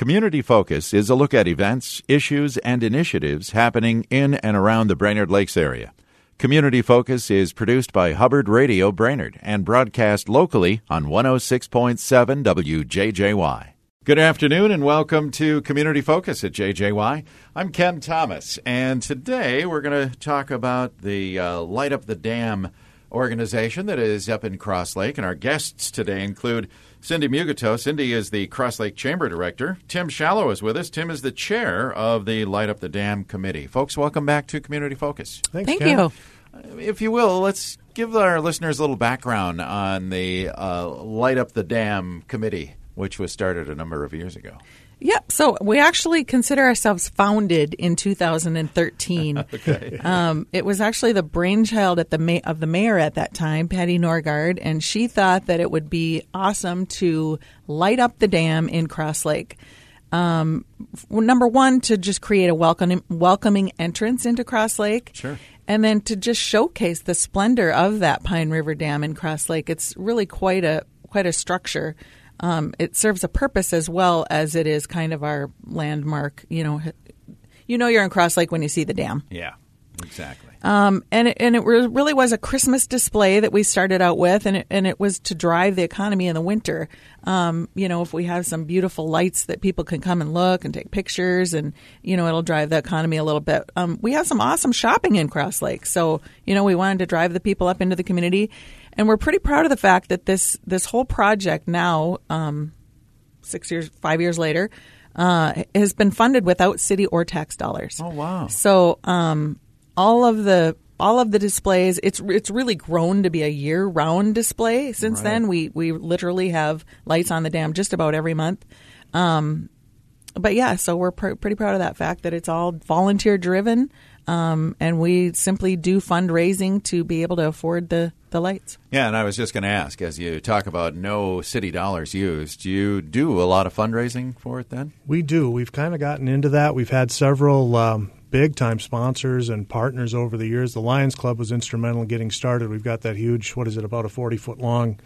Community Focus is a look at events, issues, and initiatives happening in and around the Brainerd Lakes area. Community Focus is produced by Hubbard Radio Brainerd and broadcast locally on 106.7 WJJY. Good afternoon and welcome to Community Focus at JJY. I'm Ken Thomas, and today we're going to talk about the uh, Light Up the Dam organization that is up in Cross Lake, and our guests today include Cindy Mugato. Cindy is the Cross Lake Chamber Director. Tim Shallow is with us. Tim is the chair of the Light Up the Dam Committee. Folks, welcome back to Community Focus. Thanks, Thank Ken. you. If you will, let's give our listeners a little background on the uh, Light Up the Dam Committee, which was started a number of years ago. Yep. So we actually consider ourselves founded in 2013. Okay. um, it was actually the brainchild at the ma- of the mayor at that time, Patty Norgard, and she thought that it would be awesome to light up the dam in Cross Lake. Um, number one, to just create a welcoming welcoming entrance into Cross Lake. Sure. And then to just showcase the splendor of that Pine River Dam in Cross Lake. It's really quite a quite a structure. Um, it serves a purpose as well as it is kind of our landmark. You know, you know you're in Cross Lake when you see the dam. Yeah, exactly. Um, and it, and it really was a Christmas display that we started out with, and it, and it was to drive the economy in the winter. Um, you know, if we have some beautiful lights that people can come and look and take pictures, and you know, it'll drive the economy a little bit. Um, we have some awesome shopping in Cross Lake, so you know, we wanted to drive the people up into the community, and we're pretty proud of the fact that this this whole project now, um, six years, five years later. Uh, has been funded without city or tax dollars. Oh, wow. So um, all of the all of the displays, it's it's really grown to be a year round display. Since Right. then, we we literally have lights on the dam just about every month. Um, but yeah, so we're pr- pretty proud of that fact that it's all volunteer driven, um, and we simply do fundraising to be able to afford the the lights. Yeah, and I was just going to ask, as you talk about no city dollars used, you do a lot of fundraising for it then? We do. We've kind of gotten into that. We've had several um, big time sponsors and partners over the years. The Lions Club was instrumental in getting started. We've got that huge, what is it, about a 40 foot long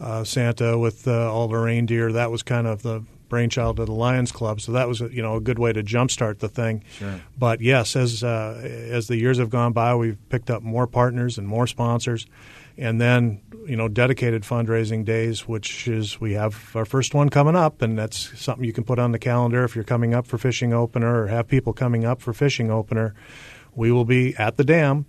uh, Santa with uh, all the reindeer. That was kind of the brainchild of the Lions Club. So that was, a, you know, a good way to jumpstart the thing. Sure. But yes, as uh, as the years have gone by, we've picked up more partners and more sponsors, and then you know dedicated fundraising days, which is we have our first one coming up, and that's something you can put on the calendar if you're coming up for fishing opener or have people coming up for fishing opener. We will be at the dam.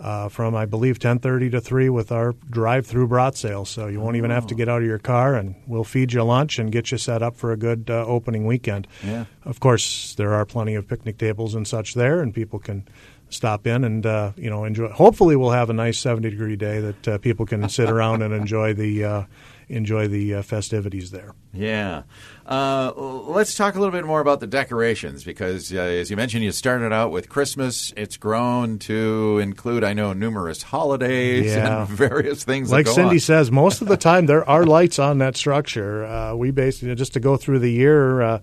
Uh, from I believe 10:30 to 3 with our drive-through brat sale, so you won't even have to get out of your car, and we'll feed you lunch and get you set up for a good uh, opening weekend. Yeah. Of course, there are plenty of picnic tables and such there, and people can stop in and uh, you know enjoy. Hopefully, we'll have a nice seventy degree day that uh, people can sit around and enjoy the uh, enjoy the uh, festivities there. Yeah. Uh, let's talk a little bit more about the decorations because, uh, as you mentioned, you started out with Christmas. It's grown to include, I know, numerous holidays Yeah. and various things. that Like Cindy on. says, most of the time there are lights on that structure. Uh, we basically just to go through the year uh,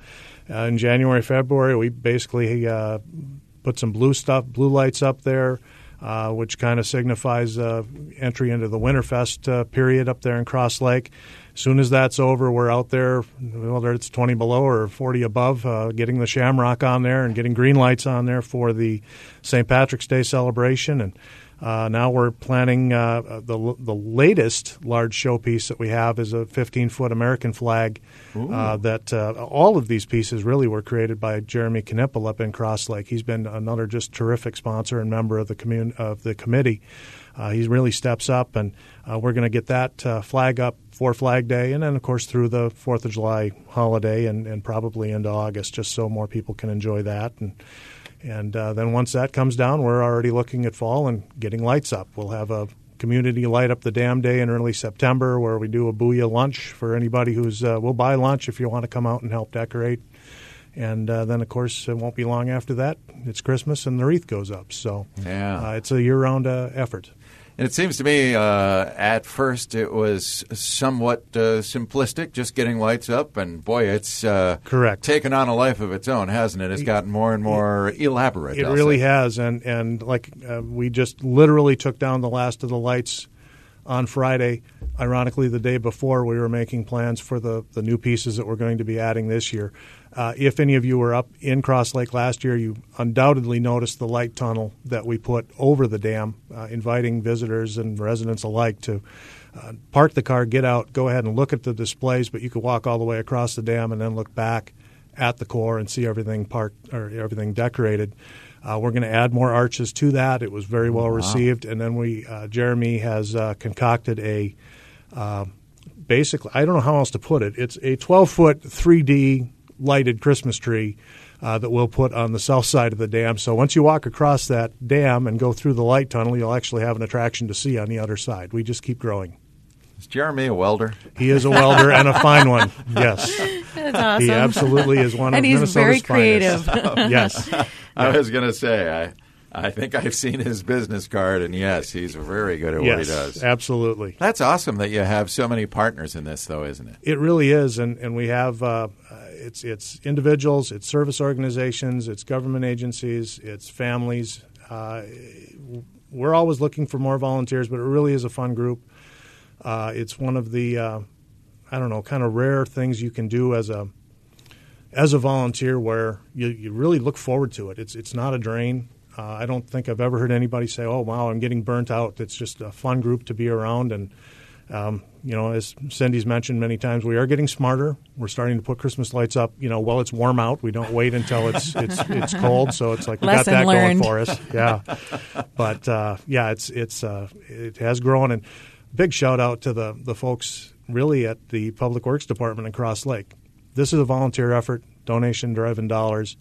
uh, in January, February, we basically uh, put some blue stuff, blue lights up there, uh, which kind of signifies uh, entry into the Winterfest uh, period up there in Cross Lake. As soon as that's over, we're out there, whether it's 20 below or 40 above, uh, getting the shamrock on there and getting green lights on there for the St. Patrick's Day celebration. And uh, now we're planning uh, the the latest large showpiece that we have is a 15 foot American flag. Uh, that uh, all of these pieces really were created by Jeremy Knipple up in Cross Lake. He's been another just terrific sponsor and member of the commun- of the committee. Uh, he really steps up, and uh, we're going to get that uh, flag up for Flag Day, and then of course through the Fourth of July holiday, and, and probably into August, just so more people can enjoy that. And and uh, then once that comes down, we're already looking at fall and getting lights up. We'll have a community light up the dam day in early September where we do a booyah lunch for anybody who's. Uh, we'll buy lunch if you want to come out and help decorate. And uh, then, of course, it won't be long after that. It's Christmas and the wreath goes up. So Yeah. uh, it's a year round uh, effort. And it seems to me, uh, at first, it was somewhat uh, simplistic, just getting lights up, and boy, it's uh, Correct. taken on a life of its own, hasn't it? It's gotten more and more elaborate. It I'll really say. has, and and like uh, we just literally took down the last of the lights on Friday. Ironically, the day before, we were making plans for the, the new pieces that we're going to be adding this year. Uh, if any of you were up in Cross Lake last year, you undoubtedly noticed the light tunnel that we put over the dam, uh, inviting visitors and residents alike to uh, park the car, get out, go ahead and look at the displays, but you could walk all the way across the dam and then look back at the core and see everything parked or everything decorated. Uh, we're going to add more arches to that. It was very well wow. received, and then we uh, Jeremy has uh, concocted a uh, basically I don't know how else to put it. It's a 12 foot 3D lighted Christmas tree. Uh, that we'll put on the south side of the dam. So once you walk across that dam and go through the light tunnel, you'll actually have an attraction to see on the other side. We just keep growing. Is Jeremy a welder? He is a welder and a fine one. Yes, that's awesome. He absolutely is one and of Minnesota's very creative. yes, I was going to say I. I think I've seen his business card, and yes, he's very good at yes, what he does. Absolutely. That's awesome that you have so many partners in this, though, isn't it? It really is, and and we have uh, it's it's individuals, it's service organizations, it's government agencies, it's families. Uh, we're always looking for more volunteers, but it really is a fun group. Uh, it's one of the uh, I don't know kind of rare things you can do as a as a volunteer where you, you really look forward to it. It's it's not a drain. Uh, I don't think I've ever heard anybody say, "Oh, wow, I'm getting burnt out." It's just a fun group to be around, and um, you know, as Cindy's mentioned many times, we are getting smarter. We're starting to put Christmas lights up. You know, while it's warm out, we don't wait until it's it's it's cold. So it's like we Lesson got that learned. going for us. Yeah, but uh, yeah, it's it's uh, it has grown and big shout out to the, the folks really at the Public Works Department in Cross Lake. This is a volunteer effort, donation driven dollars,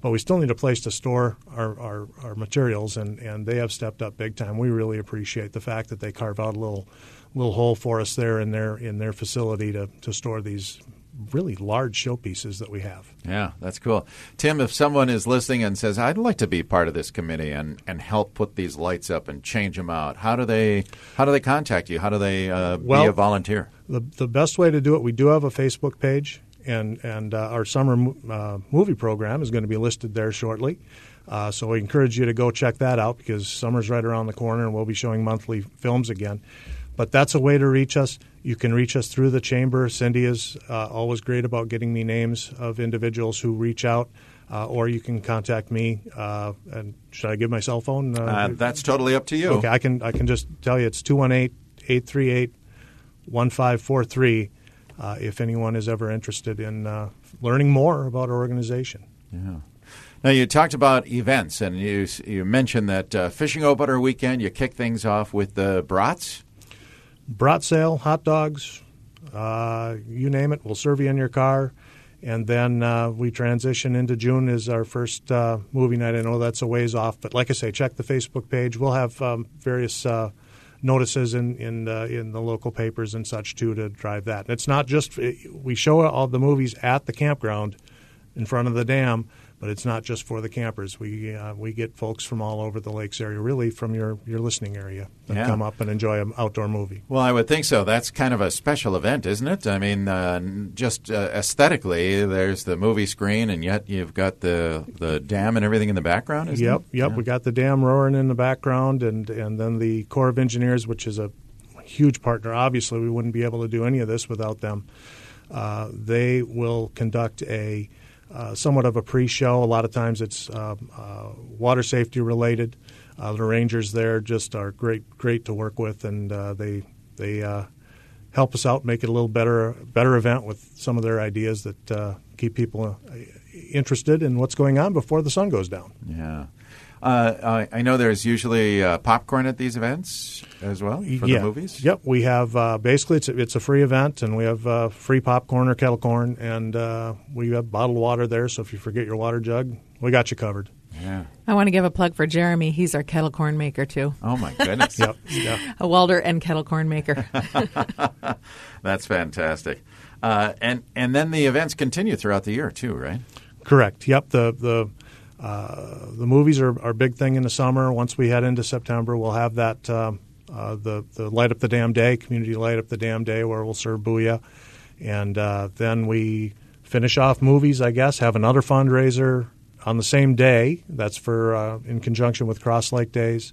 but we still need a place to store our, our, our, materials, and, and they have stepped up big time. We really appreciate the fact that they carve out a little little hole for us there in their in their facility to, to store these really large showpieces that we have. Yeah, that's cool. Tim, if someone is listening and says, I'd like to be part of this committee and, and help put these lights up and change them out, how do they how do they contact you? How do they uh, well, be a volunteer? The, the best way to do it, we do have a Facebook page, and, and uh, our summer uh, movie program is going to be listed there shortly. Uh, so we encourage you to go check that out because summer's right around the corner and we'll be showing monthly films again. But that's a way to reach us. You can reach us through the chamber. Cindy is uh, always great about getting me names of individuals who reach out. Uh, or you can contact me. Uh, and should I give my cell phone? Uh, uh, that's totally up to you. Okay, I can I can just tell you it's 218-838-1543 uh, if anyone is ever interested in uh, learning more about our organization. Yeah. Now you talked about events, and you you mentioned that fishing opener weekend you kick things off with the brats brat sale, hot dogs, uh, you name it, we'll serve you in your car. And then uh, we transition into June is our first uh, movie night. I know that's a ways off, but like I say, check the Facebook page. We'll have um, various uh, notices in in, in the local papers and such too to drive that. It's not just we show all the movies at the campground in front of the dam but it's not just for the campers. We uh, we get folks from all over the lakes area, really from your, your listening area, that yeah. come up and enjoy an outdoor movie. Well, I would think so. That's kind of a special event, isn't it? I mean, uh, just uh, aesthetically, there's the movie screen, and yet you've got the the dam and everything in the background. yep, it? yep. Yeah. We got the dam roaring in the background, and and then the Corps of Engineers, which is a huge partner. Obviously, we wouldn't be able to do any of this without them. Uh, they will conduct a uh, somewhat of a pre-show. A lot of times it's uh, uh, water safety related. Uh, the rangers there just are great, great to work with, and they they help us out, make it a little better, better event with some of their ideas that keep people interested in what's going on before the sun goes down. Yeah. Uh, I, I, know there's usually uh, popcorn at these events as well for yeah. the movies. Yep, we have uh, basically it's a, it's a free event, and we have uh, free popcorn or kettle corn, and uh, we have bottled water there. So if you forget your water jug, we got you covered. Yeah. I want to give a plug for Jeremy. He's our kettle corn maker too. Oh my goodness. yep. Yeah. A welder and kettle corn maker. That's fantastic. Uh, and and then the events continue throughout the year too, right? Correct. Yep. The the uh, the movies are our big thing in the summer. Once we head into September, we'll have that um, uh, the the light up the dam day, community light up the dam day, where we'll serve booyah, and uh, then we finish off movies. I guess have another fundraiser on the same day. That's for uh, in conjunction with Cross Lake Days,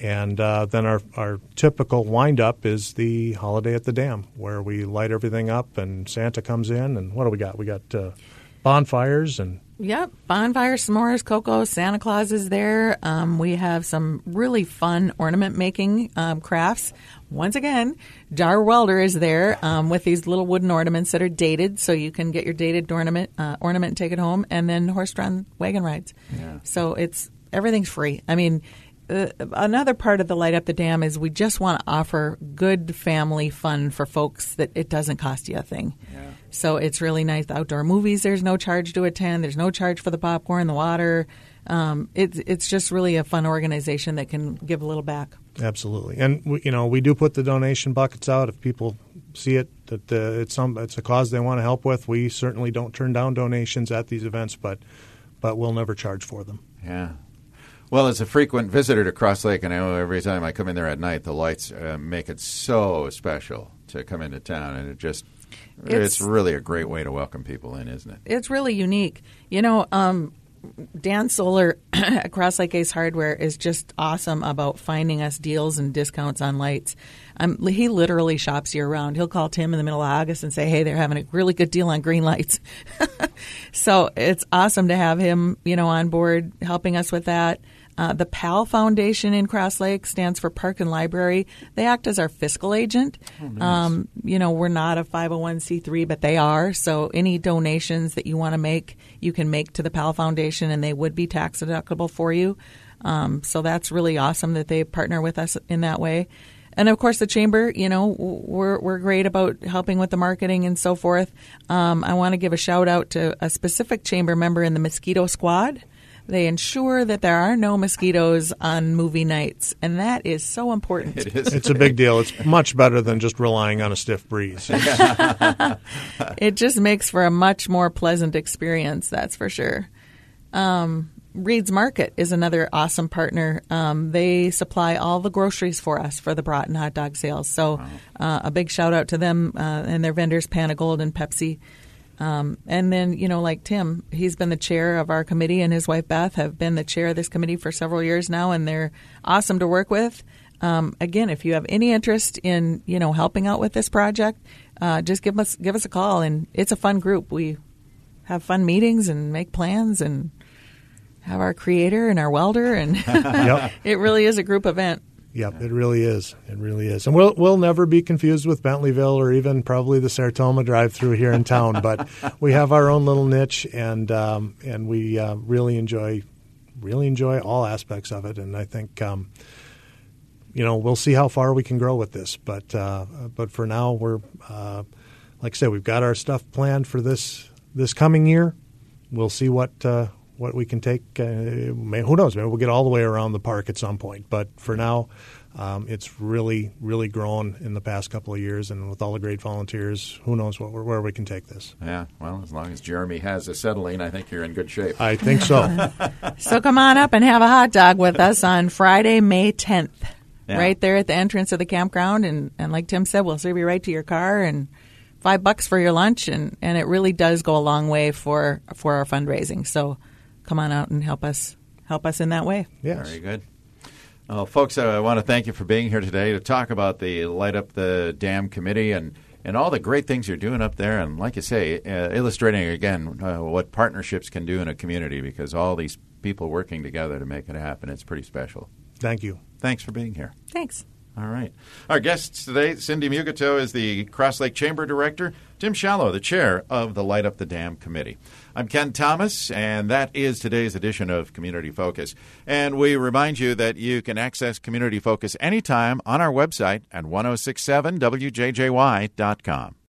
And uh, then our, our typical wind up is the holiday at the dam, where we light everything up and Santa comes in. And what do we got? We got uh, bonfires and Yep, bonfire, s'mores, cocoa. Santa Claus is there. Um, we have some really fun ornament making um, crafts. Once again, Dar Welder is there um, with these little wooden ornaments that are dated, so you can get your dated ornament uh, ornament and take it home, and then horse-drawn wagon rides. Yeah. So it's everything's free. I mean. Uh, another part of the light up the dam is we just want to offer good family fun for folks that it doesn't cost you a thing. Yeah. So it's really nice. The outdoor movies, there's no charge to attend. There's no charge for the popcorn, the water. Um, it's it's just really a fun organization that can give a little back. Absolutely, and we, you know we do put the donation buckets out if people see it that uh, it's some it's a cause they want to help with. We certainly don't turn down donations at these events, but but we'll never charge for them. Yeah. Well, as a frequent visitor to Cross Lake, and I know every time I come in there at night, the lights uh, make it so special to come into town, and it just it's, It's- really a great way to welcome people in, isn't it? It's really unique. You know, um, Dan Solar at Cross Lake Ace Hardware is just awesome about finding us deals and discounts on lights. Um, he literally shops year round. He'll call Tim in the middle of August and say, "Hey, they're having a really good deal on green lights." so it's awesome to have him, you know, on board helping us with that. Uh, the PAL Foundation in Cross Lake stands for Park and Library. They act as our fiscal agent. um, you know, we're not a 501c3, but they are. So any donations that you want to make, you can make to the PAL Foundation, and they would be tax deductible for you. Um, so that's really awesome that they partner with us in that way. And of course, the chamber, you know, we're, we're great about helping with the marketing and so forth. Um, I want to give a shout out to a specific chamber member in the mosquito squad. They ensure that there are no mosquitoes on movie nights, and that is so important. It is. It's a big deal. It's much better than just relying on a stiff breeze. it just makes for a much more pleasant experience, that's for sure. Um, Reed's Market is another awesome partner. Um, they supply all the groceries for us for the Broughton hot dog sales. So uh, a big shout out to them uh, and their vendors, Pan-O-Gold and Pepsi. Um, and then, you know, like Tim, he's been the chair of our committee, and his wife Beth have been the chair of this committee for several years now, and they're awesome to work with. Um, again, if you have any interest in, you know, helping out with this project, uh, just give us give us a call, and it's a fun group. We have fun meetings and make plans, and have our creator and our welder, and yep. it really is a group event. Yep, it really is. It really is. And we'll we'll never be confused with Bentleyville or even probably the Sertoma drive through here in town. but we have our own little niche, and um, and we uh, really enjoy really enjoy all aspects of it. And I think um, you know we'll see how far we can grow with this. But uh, but for now, we're uh, like I said, we've got our stuff planned for this this coming year. We'll see what. What we can take. Uh, may, who knows? Maybe we'll get all the way around the park at some point. But for now, um, it's really, really grown in the past couple of years, and with all the great volunteers, who knows what, where we can take this? Yeah, well, as long as Jeremy has acetylene, I think you're in good shape. I think so. So come on up and have a hot dog with us on Friday, May 10th, Yeah. right there at the entrance of the campground. And, and like Tim said, we'll serve you right to your car and five bucks for your lunch. And, and it really does go a long way for, for our fundraising. So come on out and help us help us in that way. yes. Very good. Well, folks, I want to thank you for being here today to talk about the Light Up the Dam Committee and, and all the great things you're doing up there. And like you say, uh, illustrating again uh, what partnerships can do in a community because all these people working together to make it happen, it's pretty special. Thank you. Thanks for being here. Thanks. All right. Our guests today, Cindy Mugato is the Cross Lake Chamber Director, Tim Shallow, the chair of the Light Up the Dam Committee. I'm Ken Thomas, and that is today's edition of Community Focus. And we remind you that you can access Community Focus anytime on our website at 1067wjjy.com.